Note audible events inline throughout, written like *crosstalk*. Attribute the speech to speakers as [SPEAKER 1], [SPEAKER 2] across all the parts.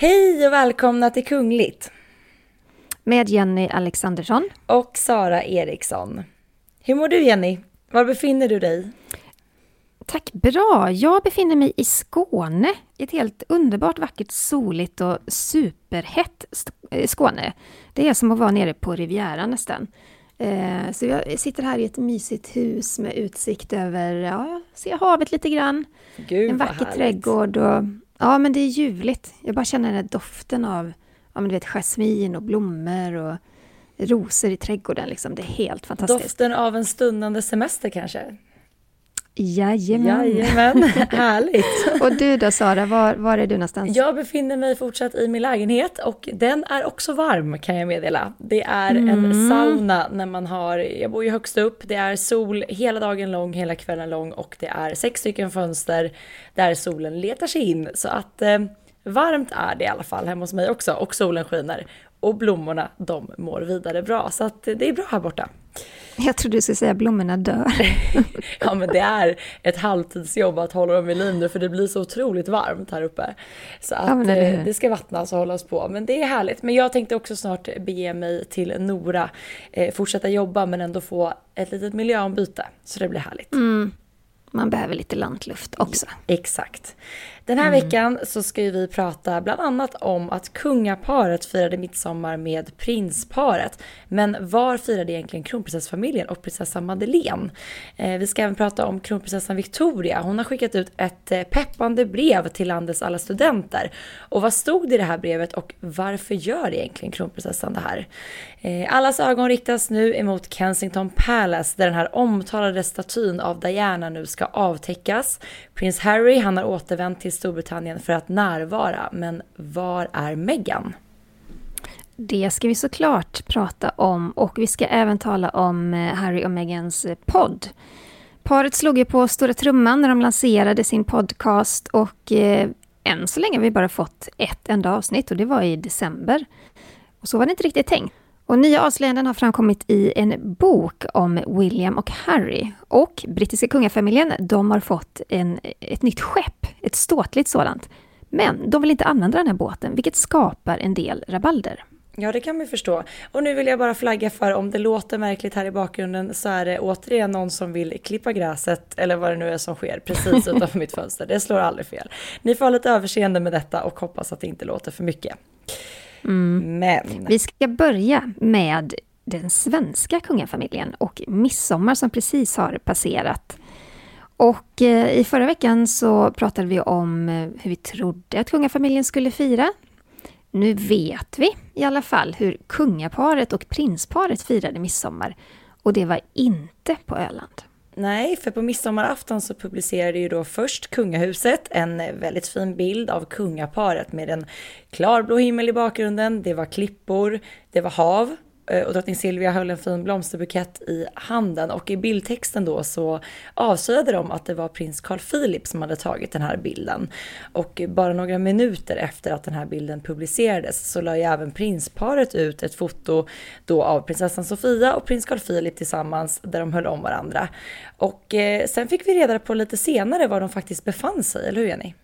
[SPEAKER 1] Hej och välkomna till Kungligt
[SPEAKER 2] Med Jenny Alexandersson.
[SPEAKER 1] och Sara Eriksson. Hur mår du Jenny? Var befinner du dig?
[SPEAKER 2] Tack, bra. Jag befinner mig i Skåne. Ett helt underbart vackert, soligt och superhett eh, Skåne. Det är som att vara nere på Rivieran nästan. Eh, Så jag sitter här i ett mysigt hus med utsikt över, ja, jag ser havet lite grann.
[SPEAKER 1] Gud
[SPEAKER 2] en vacker trädgård och ja, men det är ljuvligt. Jag bara känner den doften av, ja men du vet, jasmin och blommor och rosor i trädgården liksom. Det är helt fantastiskt.
[SPEAKER 1] Doften av en stundande semester kanske?
[SPEAKER 2] Jajamän.
[SPEAKER 1] Jajamän, *laughs* härligt.
[SPEAKER 2] Och du då Sara, var, var är du någonstans?
[SPEAKER 1] Jag befinner mig fortsatt i min lägenhet och den är också varm kan jag meddela. Det är
[SPEAKER 2] Mm.
[SPEAKER 1] en sauna när man har, jag bor ju högst upp, det är sol hela dagen lång, hela kvällen lång och det är sex stycken fönster där solen letar sig in. Så att eh, varmt är det i alla fall hemma hos mig också och solen skiner. Och blommorna de mår vidare bra så att det är bra här borta.
[SPEAKER 2] Jag trodde du skulle säga blommorna dör. *laughs*
[SPEAKER 1] Ja men det är ett halvtidsjobb att hålla dem i liv nu för det blir så otroligt varmt här uppe. Så att
[SPEAKER 2] Ja, eller
[SPEAKER 1] eh, det ska vattnas och hållas på. Men det är härligt. Men jag tänkte också snart bege mig till Nora, eh, fortsätta jobba men ändå få ett litet miljöombyte. Så det blir härligt.
[SPEAKER 2] Man behöver lite lantluft också.
[SPEAKER 1] Exakt. Den här veckan så ska vi prata bland annat om att kungaparet firade midsommar med prinsparet. Men var firade egentligen kronprinsessfamiljen och prinsessan Madeleine? Eh, vi ska även prata om kronprinsessan Victoria. Hon har skickat ut ett eh, peppande brev till landets alla studenter. Och vad stod det i det här brevet och varför gör egentligen kronprinsessan det här? Eh, allas ögon riktas nu emot Kensington Palace där den här omtalade statyn av Diana nu ska avtäckas. Prins Harry han har återvänt till Storbritannien för att närvara, men var är Meghan?
[SPEAKER 2] Det ska vi såklart prata om och vi ska även tala om eh, Harry och Meghans eh, podd. Paret slog ju på stora trumman när de lanserade sin podcast och eh, än så länge har vi bara fått ett enda avsnitt och det var i december. Och så var det inte riktigt tänkt. Och nya avslöjanden har framkommit i en bok om William och Harry. Och brittiska kungafamiljen, de har fått en, ett nytt skepp, ett ståtligt sådant. Men de vill inte använda den här båten, vilket skapar en del rabalder.
[SPEAKER 1] Ja, det kan man förstå. Och nu vill jag bara flagga för om det låter märkligt här i bakgrunden så är det återigen någon som vill klippa gräset eller vad det nu är som sker precis *laughs* utanför mitt fönster. Det slår aldrig fel. Ni får ha lite överseende med detta och hoppas att det inte låter för mycket. Men
[SPEAKER 2] Vi ska börja med den svenska kungafamiljen och midsommar som precis har passerat. Och eh, i förra veckan så pratade vi om eh, hur vi trodde att kungafamiljen skulle fira. Nu vet vi i alla fall hur kungaparet och prinsparet firade midsommar. Och det var inte på Öland.
[SPEAKER 1] Nej, för på midsommarafton så publicerade ju då först kungahuset en väldigt fin bild av kungaparet med en klarblå himmel i bakgrunden. Det var klippor, det var hav Eh, och drottning Silvia höll en fin blomsterbukett i handen och i bildtexten då så avslöjade de att det var prins Carl Philip som hade tagit den här bilden. Och bara några minuter efter att den här bilden publicerades så la ju även prinsparet ut ett foto då av prinsessan Sofia och prins Carl Philip tillsammans där de höll om varandra. Och eh, sen fick vi reda på lite senare var de faktiskt befann sig, eller hur Jenny?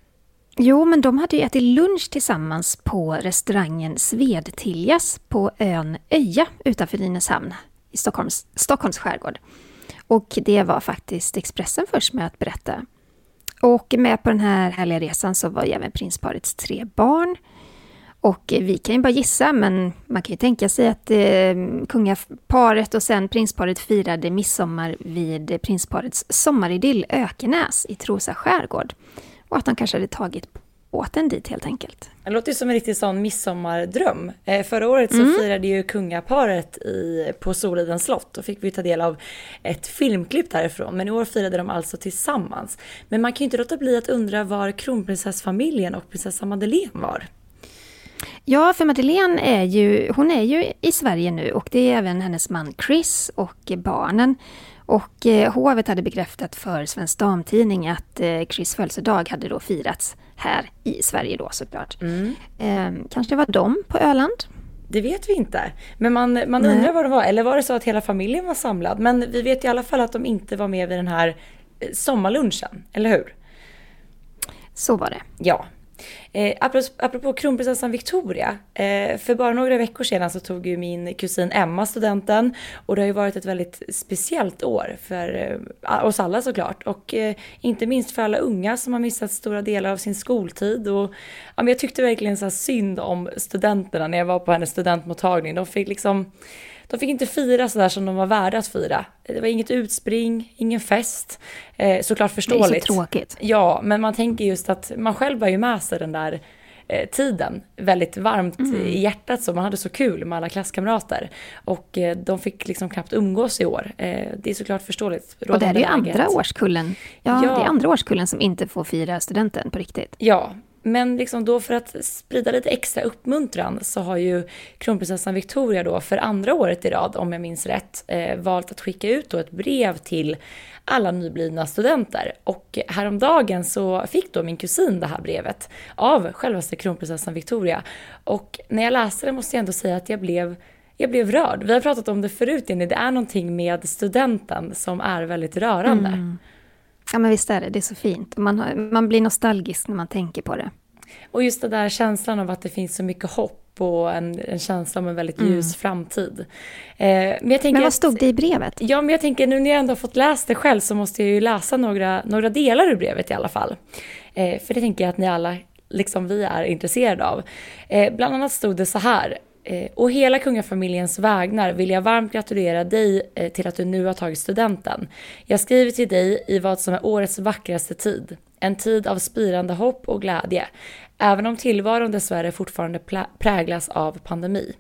[SPEAKER 2] Jo, men de hade ju ätit lunch tillsammans på restaurangen Svedtiljas på ön Öja utanför Nynäshamn i Stockholms, Stockholms skärgård. Och det var faktiskt Expressen först med att berätta. Och med på den här härliga resan så var ju även prinsparets tre barn. Och vi kan ju bara gissa, men man kan ju tänka sig att eh, kungaparet och sen prinsparet firade midsommar vid prinsparets sommaridyll Ökenäs i Trosa skärgård. Och att de kanske hade tagit åt en dit helt enkelt.
[SPEAKER 1] Det låter ju som en riktig sån midsommardröm. Eh, förra året så mm. firade ju kungaparet i, på Solidens slott. Då fick vi ta del av ett filmklipp därifrån. Men i år firade de alltså tillsammans. Men man kan ju inte låta bli att undra var kronprinsessfamiljen och prinsessa Madeleine var.
[SPEAKER 2] Ja, för Madeleine är ju, hon är ju i Sverige nu och det är även hennes man Chris och barnen. Och eh, hovet hade bekräftat för Svensk Damtidning att eh, Chris födelsedag hade då firats här i Sverige då såklart. Mm. Eh, kanske det var de på Öland?
[SPEAKER 1] Det vet vi inte. Men man, man undrar vad det var. Eller var det så att hela familjen var samlad? Men vi vet i alla fall att de inte var med vid den här eh, sommarlunchen, eller hur?
[SPEAKER 2] Så var det.
[SPEAKER 1] Ja, Eh, apropå, kronprinsessan Victoria, eh, för bara några veckor sedan så tog ju min kusin Emma studenten och det har ju varit ett väldigt speciellt år för eh, oss alla såklart och eh, inte minst för alla unga som har missat stora delar av sin skoltid och ja, men jag tyckte verkligen så synd om studenterna när jag var på hennes studentmottagning. De fick liksom de fick inte fira sådär som de var värda att fira. Det var inget utspring, ingen fest. Eh, såklart förståeligt. Det är
[SPEAKER 2] så tråkigt.
[SPEAKER 1] Ja, men man tänker just att man själv var ju med sig den där eh, tiden väldigt varmt mm. i hjärtat så man hade så kul med alla klasskamrater och eh, de fick liksom knappt umgås i år. Eh, det är såklart förståeligt.
[SPEAKER 2] Och det är ju andra årskullen. Ja, ja, det är andra årskullen som inte får fira studenten på riktigt.
[SPEAKER 1] Ja, men liksom då för att sprida lite extra uppmuntran så har ju kronprinsessan Victoria då för andra året i rad, om jag minns rätt, eh, valt att skicka ut då ett brev till alla nyblivna studenter. Och häromdagen så fick då min kusin det här brevet av självaste kronprinsessan Victoria. Och när jag läste det måste jag ändå säga att jag blev jag blev rörd. Vi har pratat om det förut Jenny, det är någonting med studenten som är väldigt rörande. Mm.
[SPEAKER 2] Ja men visst är det, det är så fint. Man, har, man blir nostalgisk när man tänker på det.
[SPEAKER 1] Och just den där känslan av att det finns så mycket hopp och en, en känsla om en väldigt mm. ljus framtid.
[SPEAKER 2] Eh, men, jag tänker men vad stod det i brevet?
[SPEAKER 1] Ja, men jag tänker nu när jag ändå har fått läsa det själv så måste jag ju läsa några, några delar ur brevet i alla fall. Eh, för det tänker jag att ni alla, liksom vi, är intresserade av. Eh, bland annat stod det så här. Eh, och hela kungafamiljens vägnar vill jag varmt gratulera dig eh, till att du nu har tagit studenten. Jag skriver till dig i vad som är årets vackraste tid. En tid av spirande hopp och glädje, även om tillvaron dessvärre fortfarande präglas av pandemi.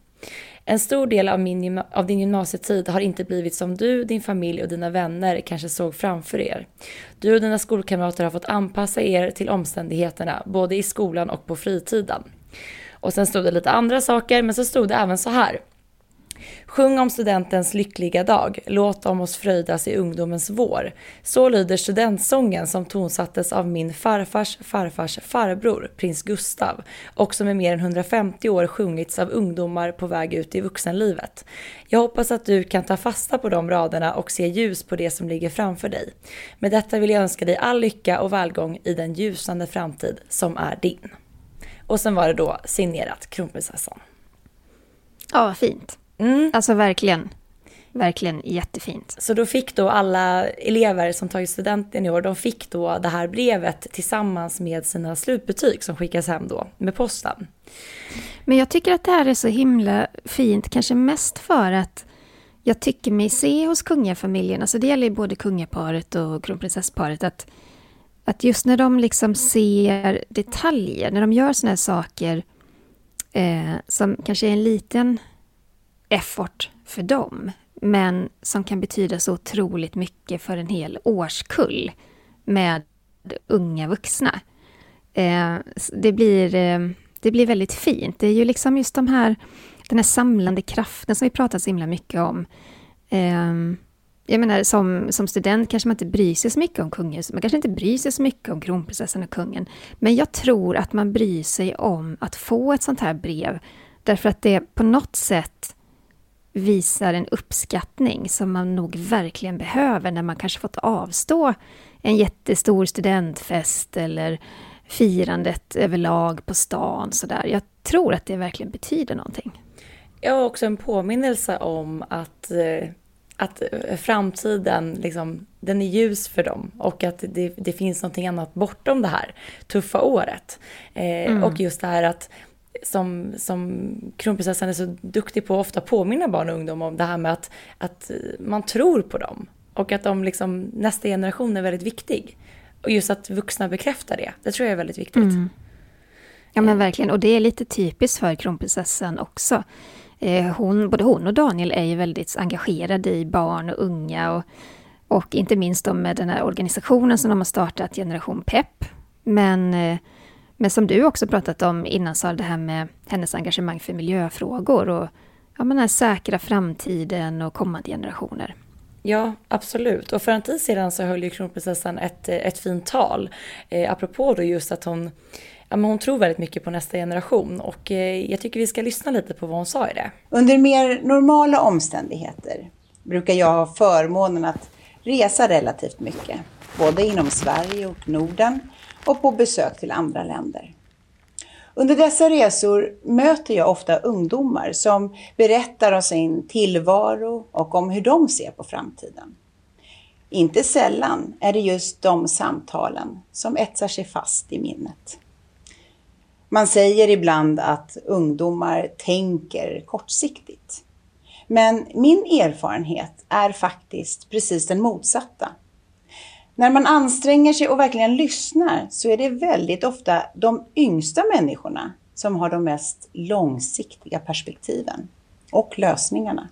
[SPEAKER 1] En stor del av, min, av din gymnasietid har inte blivit som du, din familj och dina vänner kanske såg framför er. Du och dina skolkamrater har fått anpassa er till omständigheterna, både i skolan och på fritiden. Och sen stod det lite andra saker, men så stod det även så här. Sjung om studentens lyckliga dag, låt om oss fröjdas i ungdomens vår. Så lyder studentsången som tonsattes av min farfars farfars farbror, prins Gustav, och som i mer än 150 år sjungits av ungdomar på väg ut i vuxenlivet. Jag hoppas att du kan ta fasta på de raderna och se ljus på det som ligger framför dig. Med detta vill jag önska dig all lycka och välgång i den ljusande framtid som är din. Och sen var det då signerat kronprinsessan.
[SPEAKER 2] Ja, vad fint. Mm. Alltså verkligen. Verkligen jättefint.
[SPEAKER 1] Så då fick då alla elever som tagit studenten i år, de fick då det här brevet tillsammans med sina slutbetyg som skickas hem då med posten.
[SPEAKER 2] Men jag tycker att det här är så himla fint, kanske mest för att jag tycker mig se hos kungafamiljen, alltså det gäller ju både kungaparet och kronprinsessparet, att att just när de liksom ser detaljer, när de gör såna här saker eh, som kanske är en liten effort för dem, men som kan betyda så otroligt mycket för en hel årskull med unga vuxna. Eh, det, blir, eh, det blir väldigt fint. Det är ju liksom just de här, den här samlande kraften som vi pratat så himla mycket om. Ehm, jag menar, som, som student kanske man inte bryr sig så mycket om kungahuset. Man kanske inte bryr sig så mycket om kronprinsessan och kungen. Men jag tror att man bryr sig om att få ett sånt här brev. Därför att det på något sätt visar en uppskattning som man nog verkligen behöver när man kanske fått avstå en jättestor studentfest eller firandet överlag på stan. Så där. Jag tror att det verkligen betyder någonting.
[SPEAKER 1] Jag har också en påminnelse om att eh, att eh, framtiden, liksom, den är ljus för dem och att det, det finns någonting annat bortom det här tuffa året. Eh, mm. Och just det här att som, som kronprinsessan är så duktig på att ofta påminna barn och ungdom om det här med att, att man tror på dem och att de liksom, nästa generation är väldigt viktig. Och just att vuxna bekräftar det, det tror jag är väldigt viktigt. Mm.
[SPEAKER 2] Ja men verkligen, och det är lite typiskt för kronprinsessan också. Eh, hon, både hon och Daniel är ju väldigt engagerade i barn och unga och, och inte minst med den här organisationen som de har startat, Generation Pep. Men, eh, men som du också pratat om innan, så det här med hennes engagemang för miljöfrågor och ja, men den här säkra framtiden och kommande generationer.
[SPEAKER 1] Ja, absolut. Och för en tid sedan så höll ju kronprinsessan ett, ett fint tal. Eh, apropå då just att hon, ja, men hon tror väldigt mycket på nästa generation. Och eh, jag tycker vi ska lyssna lite på vad hon sa i det.
[SPEAKER 3] Under mer normala omständigheter brukar jag ha förmånen att resa relativt mycket. Både inom Sverige och Norden och på besök till andra länder. Under dessa resor möter jag ofta ungdomar som berättar om sin tillvaro och om hur de ser på framtiden. Inte sällan är det just de samtalen som etsar sig fast i minnet. Man säger ibland att ungdomar tänker kortsiktigt. Men min erfarenhet är faktiskt precis den motsatta. När man anstränger sig och verkligen lyssnar så är det väldigt ofta de yngsta människorna som har de mest långsiktiga perspektiven och lösningarna.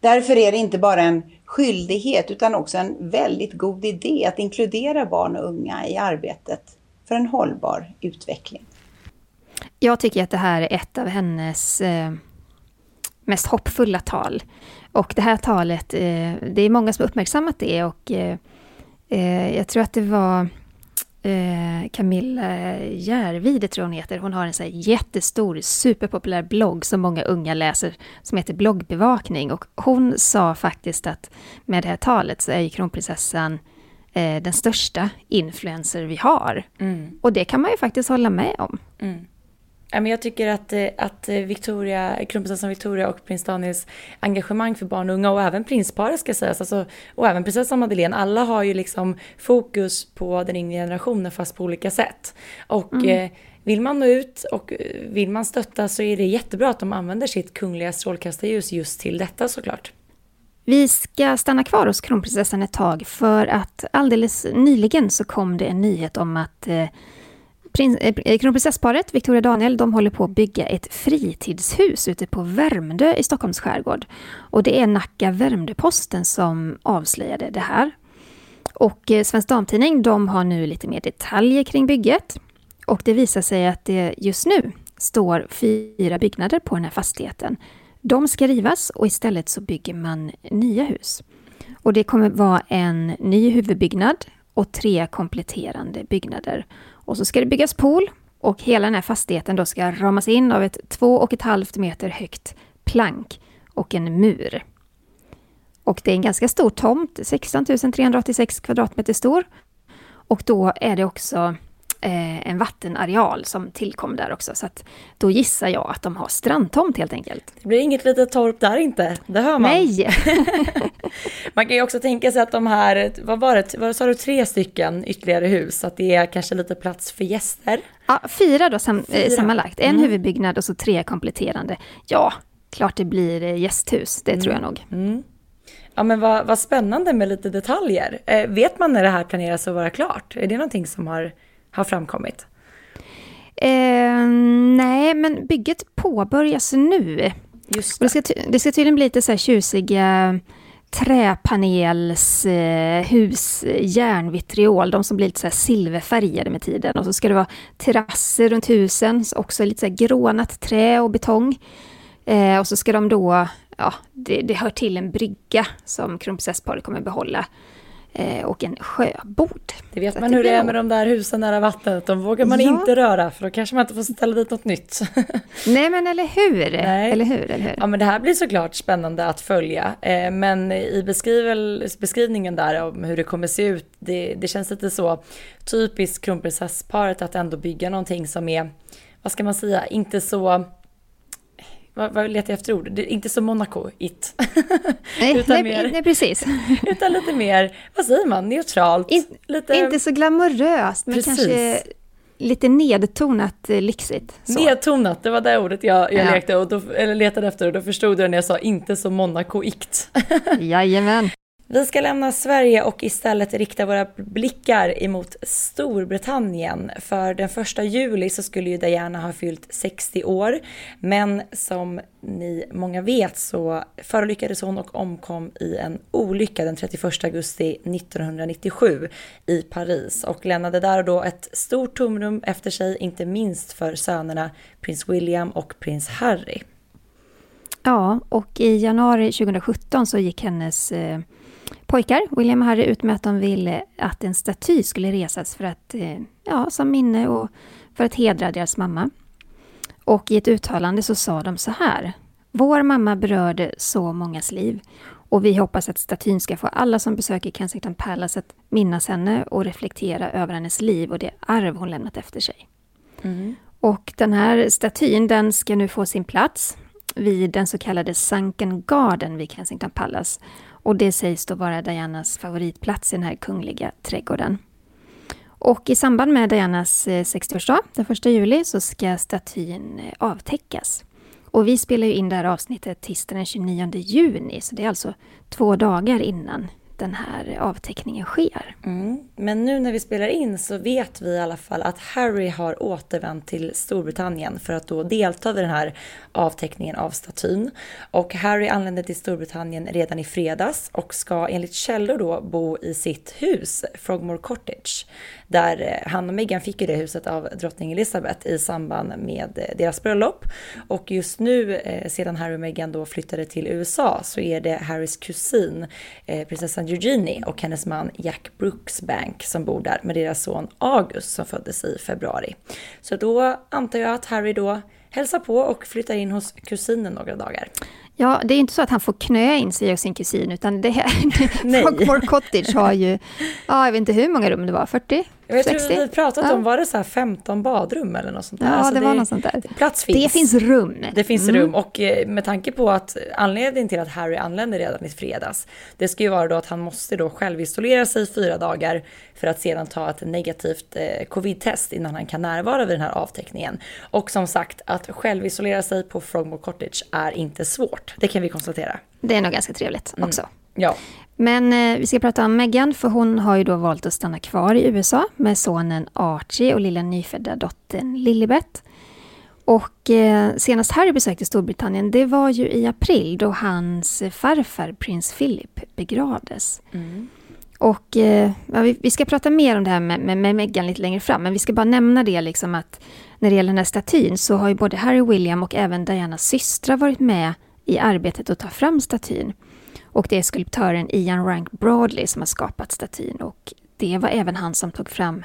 [SPEAKER 3] Därför är det inte bara en skyldighet utan också en väldigt god idé att inkludera barn och unga i arbetet för en hållbar utveckling.
[SPEAKER 2] Jag tycker att det här är ett av hennes eh, mest hoppfulla tal. Och det här talet, eh, det är många som har uppmärksammat det och eh, Eh, jag tror att det var eh, Camilla Järvide, tror hon heter. Hon har en så jättestor, superpopulär blogg som många unga läser, som heter Bloggbevakning. Och hon sa faktiskt att med det här talet så är ju kronprinsessan eh, den största influencer vi har. Mm. Och det kan man ju faktiskt hålla med om. Mm
[SPEAKER 1] jag tycker att, eh, att Victoria, kronprinsessan Victoria och prins Daniels engagemang för barn och unga och även prinsparet ska sägas, alltså, och även prinsessan Madeleine, alla har ju liksom fokus på den yngre generationen fast på olika sätt. Och mm. eh, vill man nå ut och eh, vill man stötta så är det jättebra att de använder sitt kungliga strålkastarljus just till detta såklart.
[SPEAKER 2] Vi ska stanna kvar hos kronprinsessan ett tag för att alldeles nyligen så kom det en nyhet om att Eh, eh, kronprinsessparet Victoria och Daniel de håller på att bygga ett fritidshus ute på Värmdö i Stockholms skärgård. Och det är Nacka Värmdö-Posten som avslöjade det här. Och eh, Svensk Damtidning de har nu lite mer detaljer kring bygget. Och det visar sig att det just nu står fyra byggnader på den här fastigheten. De ska rivas och istället så bygger man nya hus. Och det kommer vara en ny huvudbyggnad och tre kompletterande byggnader. Och så ska det byggas pool och hela den här fastigheten då ska ramas in av ett två och ett halvt meter högt plank och en mur. Och det är en ganska stor tomt, 16 386 kvadratmeter stor. Och då är det också eh, en vattenareal som tillkom där också. Så att då gissar jag att de har strandtomt helt enkelt.
[SPEAKER 1] Det blir inget litet torp där inte, det hör man.
[SPEAKER 2] Nej! *laughs*
[SPEAKER 1] man kan ju också tänka sig att de här, vad var det, vad sa du, tre stycken ytterligare hus, att det är kanske lite plats för gäster?
[SPEAKER 2] Ja, fyra då sam, fyra. sammanlagt. En mm. huvudbyggnad och så tre kompletterande. Ja, klart det blir eh, gästhus, det mm. tror jag nog. Mm.
[SPEAKER 1] Ja men vad, vad spännande med lite detaljer. Eh, vet man när det här planeras att vara klart? Är det någonting som har har framkommit?
[SPEAKER 2] Eh, nej, men bygget påbörjas nu. Just det. Det, ska, det ska tydligen bli lite så här tjusiga träpanelshus, eh, järnvitriol, de som blir lite så silverfärgade med tiden. Och så ska det vara terrasser runt husen, också lite så här grånat trä och betong. Eh, och så ska de då, ja, det, det hör till en brygga som kronprinsessparet kommer behålla. Eh, och en sjöbod.
[SPEAKER 1] Det vet man hur det är med de där husen nära vattnet. De vågar man ja. inte röra för då kanske man inte får ställa dit något nytt. *laughs*
[SPEAKER 2] Nej men eller hur? Nej. Eller hur? Eller hur?
[SPEAKER 1] Ja men det här blir såklart spännande att följa. Eh, men i beskrivningen där om hur det kommer se ut, det, det känns lite så typiskt kronprinsessparet att ändå bygga någonting som är, vad ska man säga, inte så vad, vad letar jag efter ord? Det är inte som Monaco, it. *laughs*
[SPEAKER 2] Nej, *laughs* utan nej, mer, nej, precis. *laughs*
[SPEAKER 1] utan lite mer, vad säger man, neutralt. In,
[SPEAKER 2] lite, inte så glamoröst, men precis. kanske lite nedtonat eh, lyxigt.
[SPEAKER 1] Så. Nedtonat, det var det ordet jag, jag ja. lekte och då, eller letade efter och då förstod du när jag sa inte som Monaco-ikt.
[SPEAKER 2] Jajamän.
[SPEAKER 1] Vi ska lämna Sverige och istället rikta våra blickar emot Storbritannien. För den första juli så skulle ju Diana ha fyllt 60 år. Men som ni många vet så förolyckades hon och omkom i en olycka den 31 augusti 1997 i Paris och lämnade där och då ett stort tomrum efter sig, inte minst för sönerna prins William och prins Harry.
[SPEAKER 2] Ja, och i januari 2017 så gick hennes eh, pojkar, William och Harry, ut med att de ville att en staty skulle resas för att, eh, ja, som minne och för att hedra deras mamma. Och i ett uttalande så sa de så här. Vår mamma berörde så mångas liv och vi hoppas att statyn ska få alla som besöker Kensington Palace att minnas henne och reflektera över hennes liv och det arv hon lämnat efter sig. Mm. Och den här statyn den ska nu få sin plats vid den så kallade Sunken Garden vid Kensington Palace. Och det sägs då vara Dianas favoritplats i den här kungliga trädgården. Och i samband med Dianas eh, 60-årsdag, den 1 juli, så ska statyn eh, avtäckas. Och vi spelar ju in det här avsnittet tisdagen den 29 juni, så det är alltså två dagar innan den här avteckningen sker.
[SPEAKER 1] Mm. Men nu när vi spelar in så vet vi i alla fall att Harry har återvänt till Storbritannien för att då delta vid den här avteckningen av statyn. Och Harry anlände till Storbritannien redan i fredags och ska enligt källor då bo i sitt hus, Frogmore Cottage. Där eh, han och Meghan fick ju det huset av drottning Elizabeth i samband med eh, deras bröllop. Och just nu, eh, sedan Harry och Meghan då flyttade till USA, så är det Harrys kusin, prinsessan Eugenie och hennes man Jack Brooksbank som bor där med deras son August som föddes i februari. Så då antar jag att Harry då hälsar på och flyttar in hos kusinen några dagar.
[SPEAKER 2] Ja, det är inte så att han får knö in sig hos sin kusin, utan det här, *laughs* *laughs* Frogmore Cottage har ju, ja, jag vet inte hur många rum det var, 40?
[SPEAKER 1] Jag 60? tror vi pratat ja. om, var det så 15 badrum eller något sånt där?
[SPEAKER 2] Ja, alltså det, det var något sånt där.
[SPEAKER 1] Plats finns.
[SPEAKER 2] Det finns rum.
[SPEAKER 1] Det finns mm. rum och eh, med tanke på att anledningen till att Harry anländer redan i fredags, det ska ju vara då att han måste då självisolera sig i fyra dagar för att sedan ta ett negativt eh, covid-test innan han kan närvara vid den här avteckningen. Och som sagt, att självisolera sig på Frogmore Cottage är inte svårt. Det kan vi konstatera.
[SPEAKER 2] Det är nog ganska trevligt mm. också. Mm.
[SPEAKER 1] Ja.
[SPEAKER 2] Men eh, vi ska prata om Meghan, för hon har ju då valt att stanna kvar i USA med sonen Archie och lilla nyfödda dottern Lilibet. Och eh, senast Harry besökte Storbritannien, det var ju i april då hans farfar prins Philip begravdes. Mm. Och eh, ja, vi, vi, ska prata mer om det här med, med, med Meghan lite längre fram, men vi ska bara nämna det liksom att när det gäller den här statyn så har ju både Harry William och även Dianas systrar varit med i arbetet att ta fram statyn. Och det är skulptören Ian Rank Broadley som har skapat statyn och det var även han som tog fram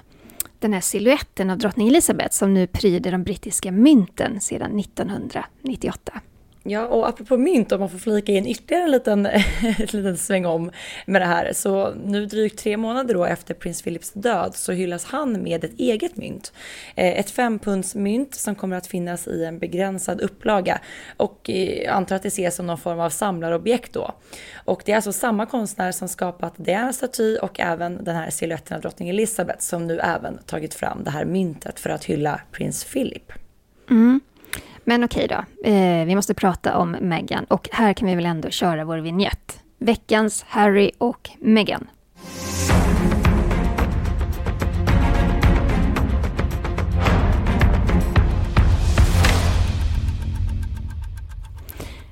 [SPEAKER 2] den här siluetten av drottning Elizabeth som nu pryder de brittiska mynten sedan 1998.
[SPEAKER 1] Ja, och apropå mynt, om man får flika in ytterligare en liten, *laughs* en liten sväng om med det här. Så nu drygt tre månader då efter prins Philips död så hyllas han med ett eget mynt. Eh, ett fempundsmynt som kommer att finnas i en begränsad upplaga. Och jag antar att det ses som någon form av samlarobjekt då. Och det är alltså samma konstnär som skapat Dianas staty och även den här siluetten av drottning Elizabeth som nu även tagit fram det här myntet för att hylla prins Philip.
[SPEAKER 2] Mm. Men okej då, eh, vi måste prata om Meghan och här kan vi väl ändå köra vår vignett. Veckans Harry och Meghan.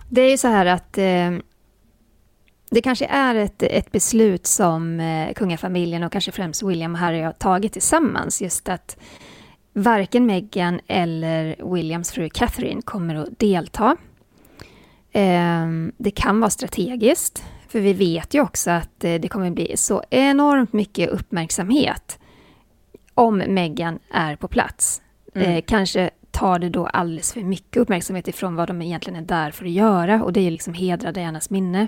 [SPEAKER 2] Det är ju så här att eh, det kanske är ett, ett beslut som eh, kungafamiljen och kanske främst William och Harry har tagit tillsammans. Just att Varken Meghan eller Williams fru Catherine kommer att delta. Ehm, det kan vara strategiskt, för vi vet ju också att eh, det kommer bli så enormt mycket uppmärksamhet om Meghan är på plats. Mm. Eh, kanske tar det då alldeles för mycket uppmärksamhet ifrån vad de egentligen är där för att göra och det är ju liksom hedra Dianas minne.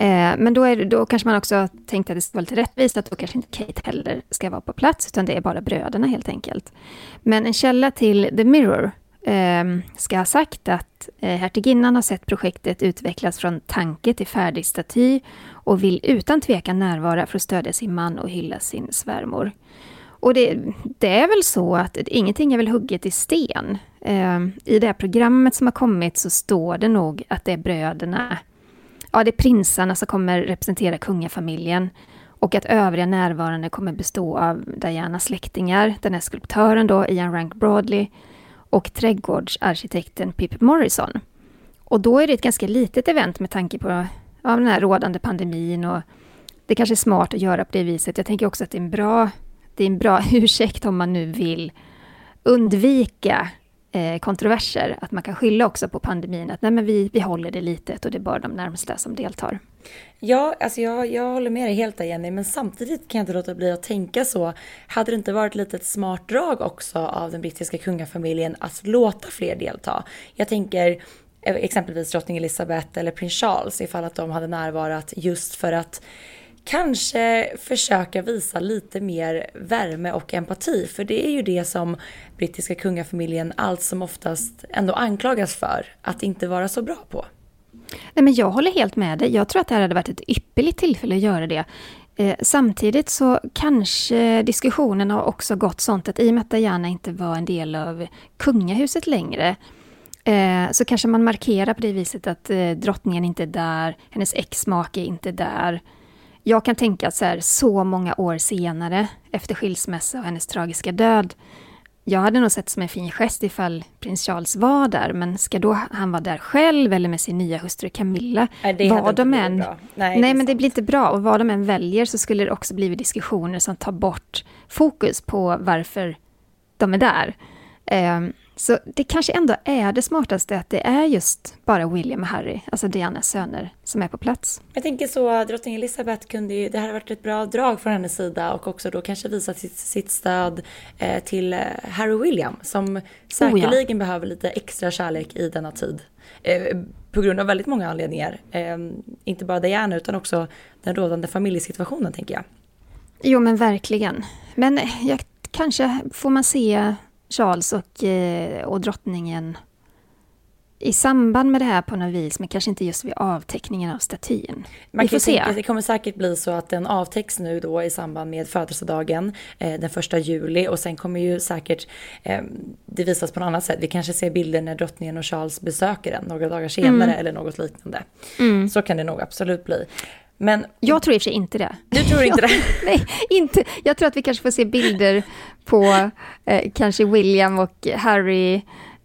[SPEAKER 2] Eh, men då, är, då kanske man också tänkte att det skulle vara lite rättvist, att då kanske inte Kate heller ska vara på plats, utan det är bara bröderna helt enkelt. Men en källa till The Mirror eh, ska ha sagt att eh, hertiginnan har sett projektet utvecklas från tanke till färdig staty och vill utan tvekan närvara för att stödja sin man och hylla sin svärmor. Och det, det är väl så att ingenting är väl hugget i sten. Eh, I det här programmet som har kommit så står det nog att det är bröderna ja, det är prinsarna som kommer representera kungafamiljen och att övriga närvarande kommer bestå av Dianas släktingar, den här skulptören då, Ian Rank Broadley, och trädgårdsarkitekten Pip Morrison. Och då är det ett ganska litet event med tanke på ja, den här rådande pandemin och det kanske är smart att göra på det viset. Jag tänker också att det är en bra, det är en bra *laughs* ursäkt om man nu vill undvika eh, kontroverser, att man kan skylla också på pandemin, att nej men vi, vi håller det litet och det är bara de närmsta som deltar.
[SPEAKER 1] Ja, alltså jag, jag håller med dig helt där Jenny, men samtidigt kan jag inte låta bli att tänka så. Hade det inte varit lite ett smart drag också av den brittiska kungafamiljen att låta fler delta? Jag tänker eh, exempelvis drottning Elizabeth eller prins Charles ifall att de hade närvarat just för att kanske försöka visa lite mer värme och empati. För det är ju det som brittiska kungafamiljen allt som oftast ändå anklagas för att inte vara så bra på.
[SPEAKER 2] Nej, men jag håller helt med dig. Jag tror att det här hade varit ett ypperligt tillfälle att göra det. Eh, samtidigt så kanske diskussionen har också gått sånt att i och med att Diana inte var en del av kungahuset längre eh, så kanske man markerar på det viset att eh, drottningen inte är där, hennes exmake är inte där. Jag kan tänka att så, här, så många år senare, efter skilsmässa och hennes tragiska död, jag hade nog sett som en fin gest ifall prins Charles var där, men ska då han vara där själv eller med sin nya hustru Camilla?
[SPEAKER 1] Nej, det vad de än.
[SPEAKER 2] Nej, nej men det blir inte bra. Och vad de än väljer så skulle det också bli diskussioner som tar bort fokus på varför de är där. Um, så det kanske ändå är det smartaste att det är just bara William och Harry, alltså Dianas söner, som är på plats.
[SPEAKER 1] Jag tänker så, drottning Elizabeth kunde ju, det hade varit ett bra drag från hennes sida och också då kanske visa sitt, sitt stöd eh, till eh, Harry William som säkerligen oh ja. behöver lite extra kärlek i denna tid. Eh, på grund av väldigt många anledningar. Eh, inte bara Diana utan också den rådande familjesituationen tänker jag.
[SPEAKER 2] Jo men verkligen. Men jag, kanske får man se Charles och, eh, och drottningen i samband med det här på något vis, men kanske inte just vid avteckningen av statyn.
[SPEAKER 1] Man Vi får se. Tänka, det kommer säkert bli så att den avtäcks nu då i samband med födelsedagen eh, den första juli och sen kommer ju säkert eh, det visas på något annat sätt. Vi kanske ser bilder när drottningen och Charles besöker den några dagar senare mm. eller något liknande. Mm. Så kan det nog absolut bli.
[SPEAKER 2] Men, jag tror i och för sig inte det.
[SPEAKER 1] Du tror inte det? *laughs*
[SPEAKER 2] nej, inte. Jag tror att vi kanske får se bilder på eh, kanske William och Harry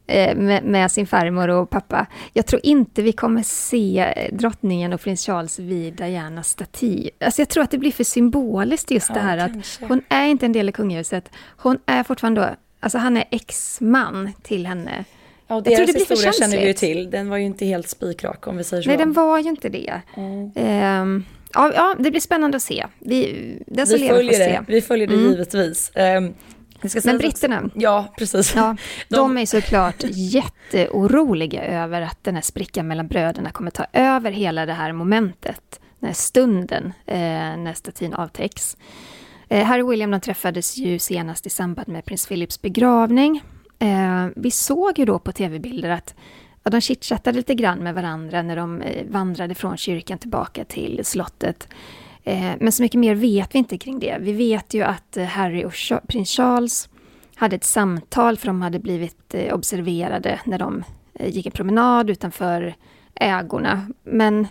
[SPEAKER 2] eh, med, med, sin farmor och pappa. Jag tror inte vi kommer se drottningen och prins Charles vid Dianas staty. Alltså jag tror att det blir för symboliskt just ja, det här kanske. att hon är inte en del av kungahuset. Hon är fortfarande alltså han är ex-man till henne.
[SPEAKER 1] Ja, och deras jag tror det blir historia känner vi ju till. Den var ju inte helt spikrak om vi säger så.
[SPEAKER 2] Nej, den var ju inte det. Mm. Um, ja, ja, det blir spännande att se. Vi, den vi följer
[SPEAKER 1] det. Se. Vi följer det mm. givetvis. Um,
[SPEAKER 2] men britterna?
[SPEAKER 1] Ja, precis.
[SPEAKER 2] Ja, de... *laughs* de är såklart jätteoroliga över att den här sprickan mellan bröderna kommer ta över hela det här momentet, den här stunden eh, när statyn avtäcks. Eh, Harry och William de träffades ju senast i samband med prins Philips begravning Eh, vi såg ju då på tv-bilder att ja, de chitchattade lite grann med varandra när de eh, vandrade från kyrkan tillbaka till slottet. Eh, men så mycket mer vet vi inte kring det. Vi vet ju att eh, Harry och prins Charles hade ett samtal för de hade blivit eh, observerade när de eh, gick en promenad utanför ägorna. Men